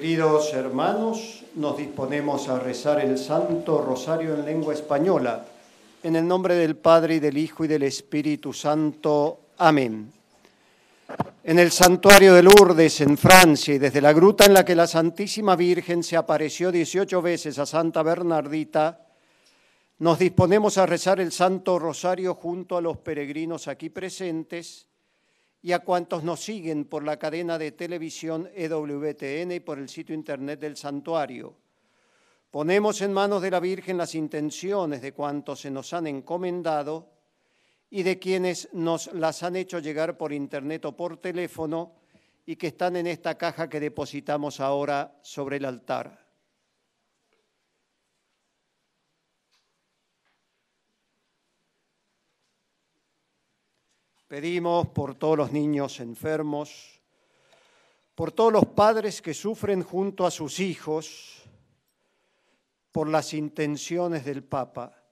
Queridos hermanos, nos disponemos a rezar el Santo Rosario en lengua española. En el nombre del Padre y del Hijo y del Espíritu Santo. Amén. En el santuario de Lourdes, en Francia, y desde la gruta en la que la Santísima Virgen se apareció 18 veces a Santa Bernardita, nos disponemos a rezar el Santo Rosario junto a los peregrinos aquí presentes y a cuantos nos siguen por la cadena de televisión EWTN y por el sitio internet del santuario. Ponemos en manos de la Virgen las intenciones de cuantos se nos han encomendado y de quienes nos las han hecho llegar por internet o por teléfono y que están en esta caja que depositamos ahora sobre el altar. Pedimos por todos los niños enfermos, por todos los padres que sufren junto a sus hijos, por las intenciones del Papa.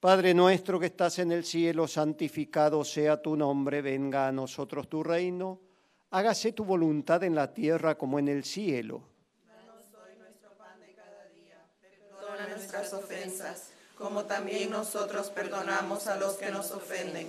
Padre nuestro que estás en el cielo, santificado sea tu nombre, venga a nosotros tu reino, hágase tu voluntad en la tierra como en el cielo. Danos hoy nuestro pan de cada día, perdona nuestras ofensas, como también nosotros perdonamos a los que nos ofenden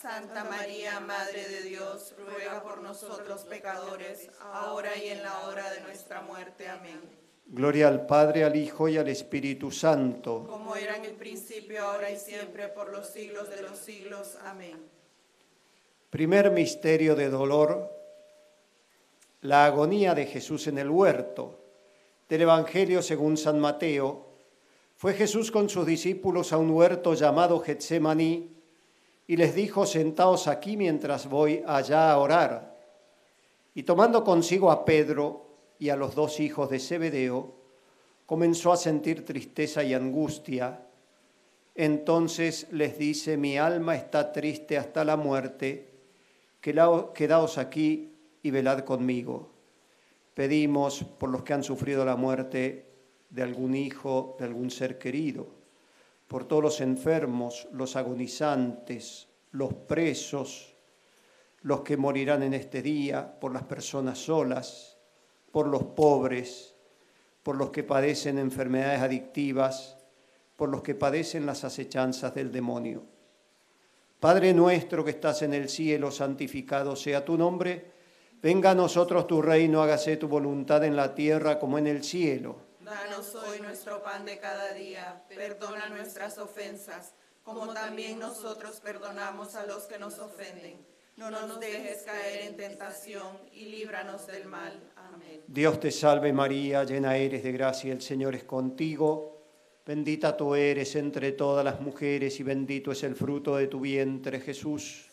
Santa María, Madre de Dios, ruega por nosotros pecadores, ahora y en la hora de nuestra muerte. Amén. Gloria al Padre, al Hijo y al Espíritu Santo. Como era en el principio, ahora y siempre, por los siglos de los siglos. Amén. Primer misterio de dolor, la agonía de Jesús en el huerto. Del Evangelio según San Mateo, fue Jesús con sus discípulos a un huerto llamado Getsemaní y les dijo, sentaos aquí mientras voy allá a orar. Y tomando consigo a Pedro y a los dos hijos de Zebedeo, comenzó a sentir tristeza y angustia. Entonces les dice, mi alma está triste hasta la muerte, quedaos aquí y velad conmigo. Pedimos por los que han sufrido la muerte de algún hijo, de algún ser querido por todos los enfermos, los agonizantes, los presos, los que morirán en este día, por las personas solas, por los pobres, por los que padecen enfermedades adictivas, por los que padecen las acechanzas del demonio. Padre nuestro que estás en el cielo, santificado sea tu nombre, venga a nosotros tu reino, hágase tu voluntad en la tierra como en el cielo. Danos hoy nuestro pan de cada día, perdona nuestras ofensas, como también nosotros perdonamos a los que nos ofenden. No nos dejes caer en tentación y líbranos del mal. Amén. Dios te salve María, llena eres de gracia, el Señor es contigo. Bendita tú eres entre todas las mujeres y bendito es el fruto de tu vientre, Jesús.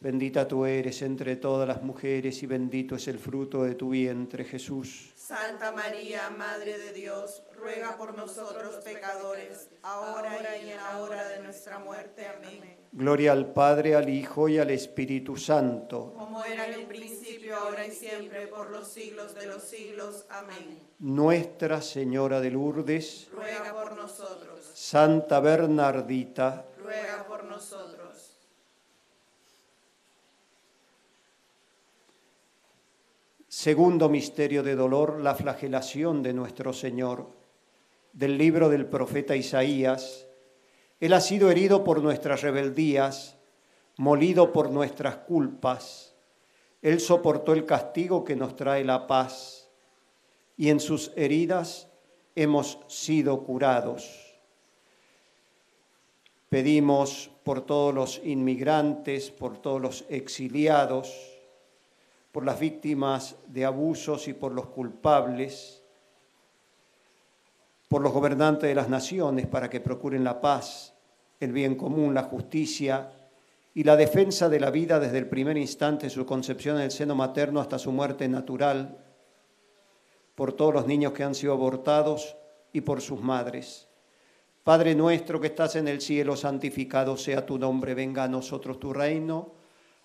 Bendita tú eres entre todas las mujeres y bendito es el fruto de tu vientre, Jesús. Santa María, Madre de Dios, ruega por nosotros pecadores, ahora y en la hora de nuestra muerte. Amén. Gloria al Padre, al Hijo y al Espíritu Santo. Como era en el principio, ahora y siempre, por los siglos de los siglos. Amén. Nuestra Señora de Lourdes, Ruega por nosotros, Santa Bernardita, ruega por nosotros. Segundo misterio de dolor, la flagelación de nuestro Señor. Del libro del profeta Isaías. Él ha sido herido por nuestras rebeldías, molido por nuestras culpas. Él soportó el castigo que nos trae la paz, y en sus heridas hemos sido curados. Pedimos por todos los inmigrantes, por todos los exiliados, por las víctimas de abusos y por los culpables, por los gobernantes de las naciones para que procuren la paz, el bien común, la justicia y la defensa de la vida desde el primer instante de su concepción en el seno materno hasta su muerte natural, por todos los niños que han sido abortados y por sus madres. Padre nuestro que estás en el cielo, santificado sea tu nombre, venga a nosotros tu reino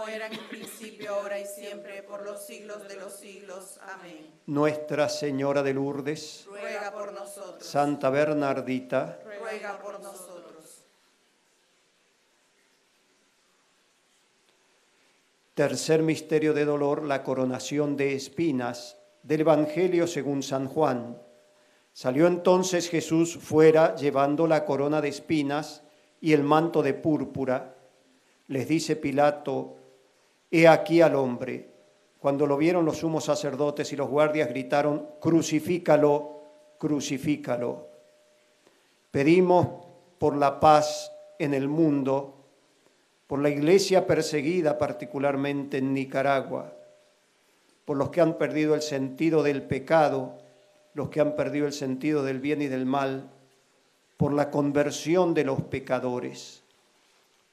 Como era en el principio, ahora y siempre, por los siglos de los siglos. Amén. Nuestra Señora de Lourdes, Ruega por nosotros. Santa Bernardita, Ruega por nosotros. Tercer misterio de dolor, la coronación de espinas del Evangelio según San Juan. Salió entonces Jesús fuera llevando la corona de espinas y el manto de púrpura. Les dice Pilato, He aquí al hombre. Cuando lo vieron los sumos sacerdotes y los guardias gritaron, Crucifícalo, crucifícalo. Pedimos por la paz en el mundo, por la iglesia perseguida particularmente en Nicaragua, por los que han perdido el sentido del pecado, los que han perdido el sentido del bien y del mal, por la conversión de los pecadores.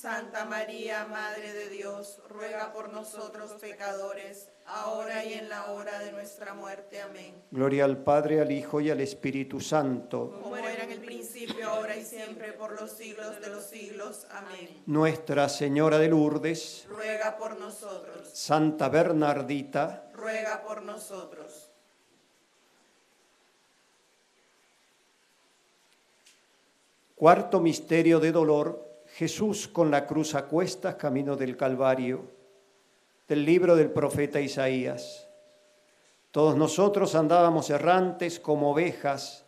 Santa María, Madre de Dios, ruega por nosotros pecadores, ahora y en la hora de nuestra muerte. Amén. Gloria al Padre, al Hijo y al Espíritu Santo. Como era en el principio, ahora y siempre, por los siglos de los siglos. Amén. Nuestra Señora de Lourdes, Ruega por nosotros, Santa Bernardita, ruega por nosotros. Cuarto misterio de dolor, Jesús con la cruz a cuestas, camino del Calvario, del libro del profeta Isaías. Todos nosotros andábamos errantes como ovejas,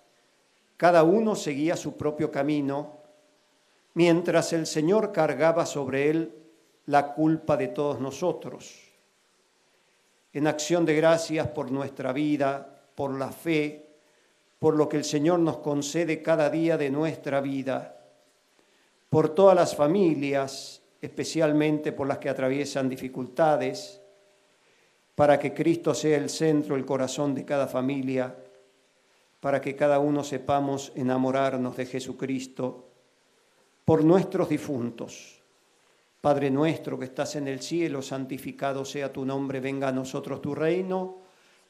cada uno seguía su propio camino, mientras el Señor cargaba sobre él la culpa de todos nosotros. En acción de gracias por nuestra vida, por la fe, por lo que el Señor nos concede cada día de nuestra vida, por todas las familias, especialmente por las que atraviesan dificultades, para que Cristo sea el centro, el corazón de cada familia, para que cada uno sepamos enamorarnos de Jesucristo, por nuestros difuntos. Padre nuestro que estás en el cielo, santificado sea tu nombre, venga a nosotros tu reino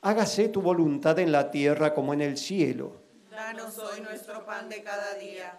hágase tu voluntad en la tierra como en el cielo. Danos hoy nuestro pan de cada día.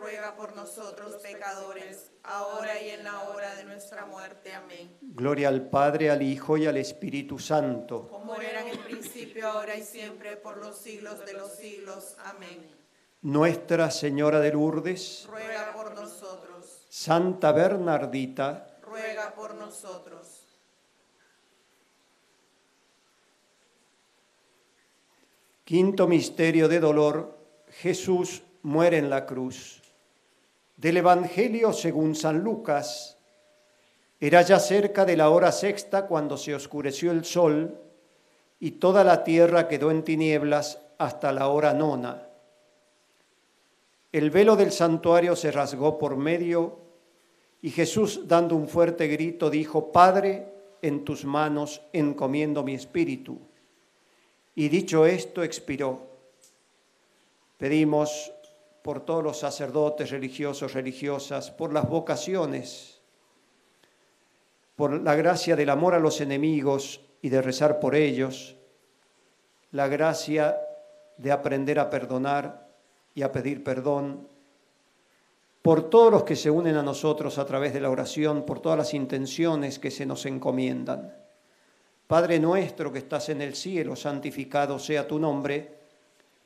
ruega por nosotros pecadores, ahora y en la hora de nuestra muerte. Amén. Gloria al Padre, al Hijo y al Espíritu Santo. Como era en el principio, ahora y siempre, por los siglos de los siglos. Amén. Nuestra Señora de Lourdes, Ruega por nosotros, Santa Bernardita, ruega por nosotros. Quinto misterio de dolor, Jesús muere en la cruz. Del Evangelio según San Lucas, era ya cerca de la hora sexta cuando se oscureció el sol y toda la tierra quedó en tinieblas hasta la hora nona. El velo del santuario se rasgó por medio y Jesús, dando un fuerte grito, dijo, Padre, en tus manos encomiendo mi espíritu. Y dicho esto, expiró. Pedimos por todos los sacerdotes religiosos, religiosas, por las vocaciones, por la gracia del amor a los enemigos y de rezar por ellos, la gracia de aprender a perdonar y a pedir perdón, por todos los que se unen a nosotros a través de la oración, por todas las intenciones que se nos encomiendan. Padre nuestro que estás en el cielo, santificado sea tu nombre.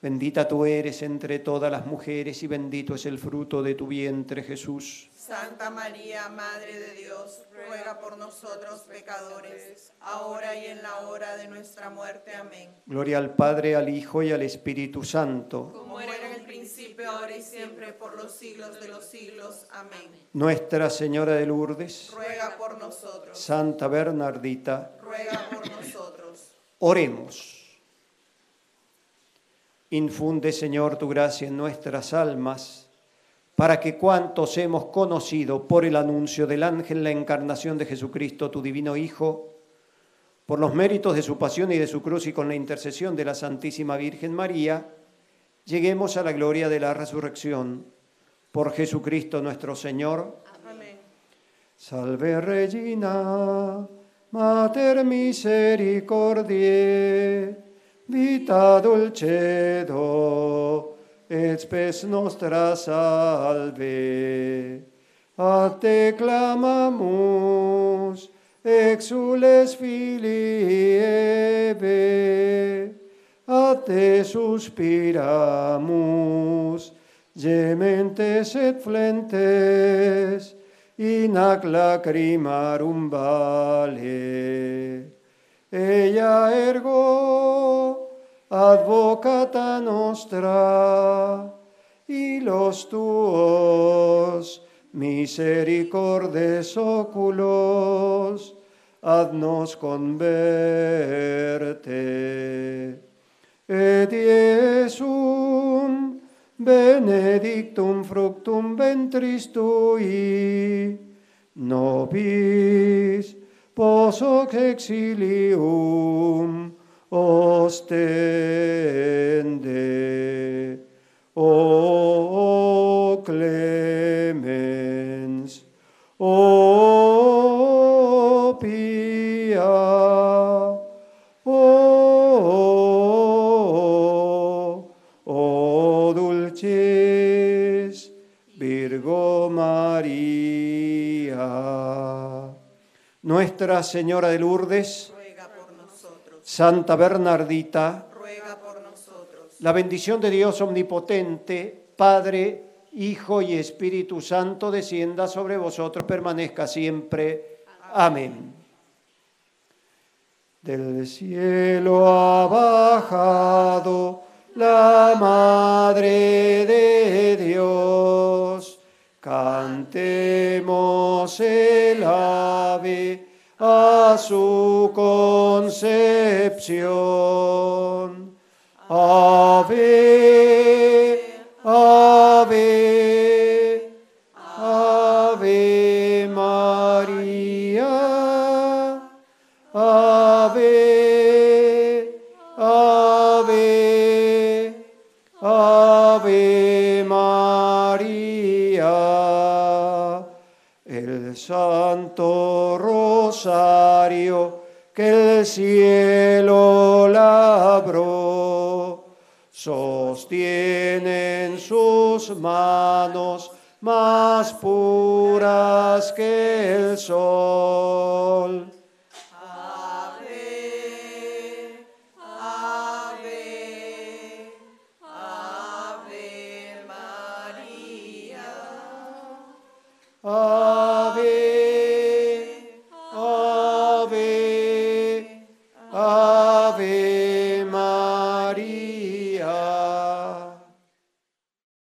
Bendita tú eres entre todas las mujeres y bendito es el fruto de tu vientre, Jesús. Santa María, Madre de Dios, ruega por nosotros pecadores, ahora y en la hora de nuestra muerte. Amén. Gloria al Padre, al Hijo y al Espíritu Santo. Como era en el principio, ahora y siempre, por los siglos de los siglos. Amén. Nuestra Señora de Lourdes, Ruega por nosotros, Santa Bernardita, ruega por nosotros. Oremos. Infunde, Señor, tu gracia en nuestras almas, para que cuantos hemos conocido por el anuncio del ángel la encarnación de Jesucristo, tu divino Hijo, por los méritos de su pasión y de su cruz y con la intercesión de la Santísima Virgen María, lleguemos a la gloria de la resurrección. Por Jesucristo nuestro Señor. Amén. Salve Regina, Mater misericordiae, vita dulcedo, et spes nostra salve. A te clamamus, exules filii Eve, a te suspiramus, gementes et flentes, in ac lacrimarum vale. Ella ergo, advocata nostra, y los tuos misericordes oculos, haznos converte. Et Iesum benedictum fructum ventris tui, nobis posoc exilium ostende. O clemens, o pia, o, o Virgo María. Nuestra Señora de Lourdes. Santa Bernardita, Ruega por nosotros. la bendición de Dios omnipotente, Padre, Hijo y Espíritu Santo, descienda sobre vosotros, permanezca siempre. Amén. Del cielo ha bajado la Madre de Dios. Cantemos el a su concepción. Ave, ave, ave María. Ave, cielo labró, sostiene en sus manos más puras que el sol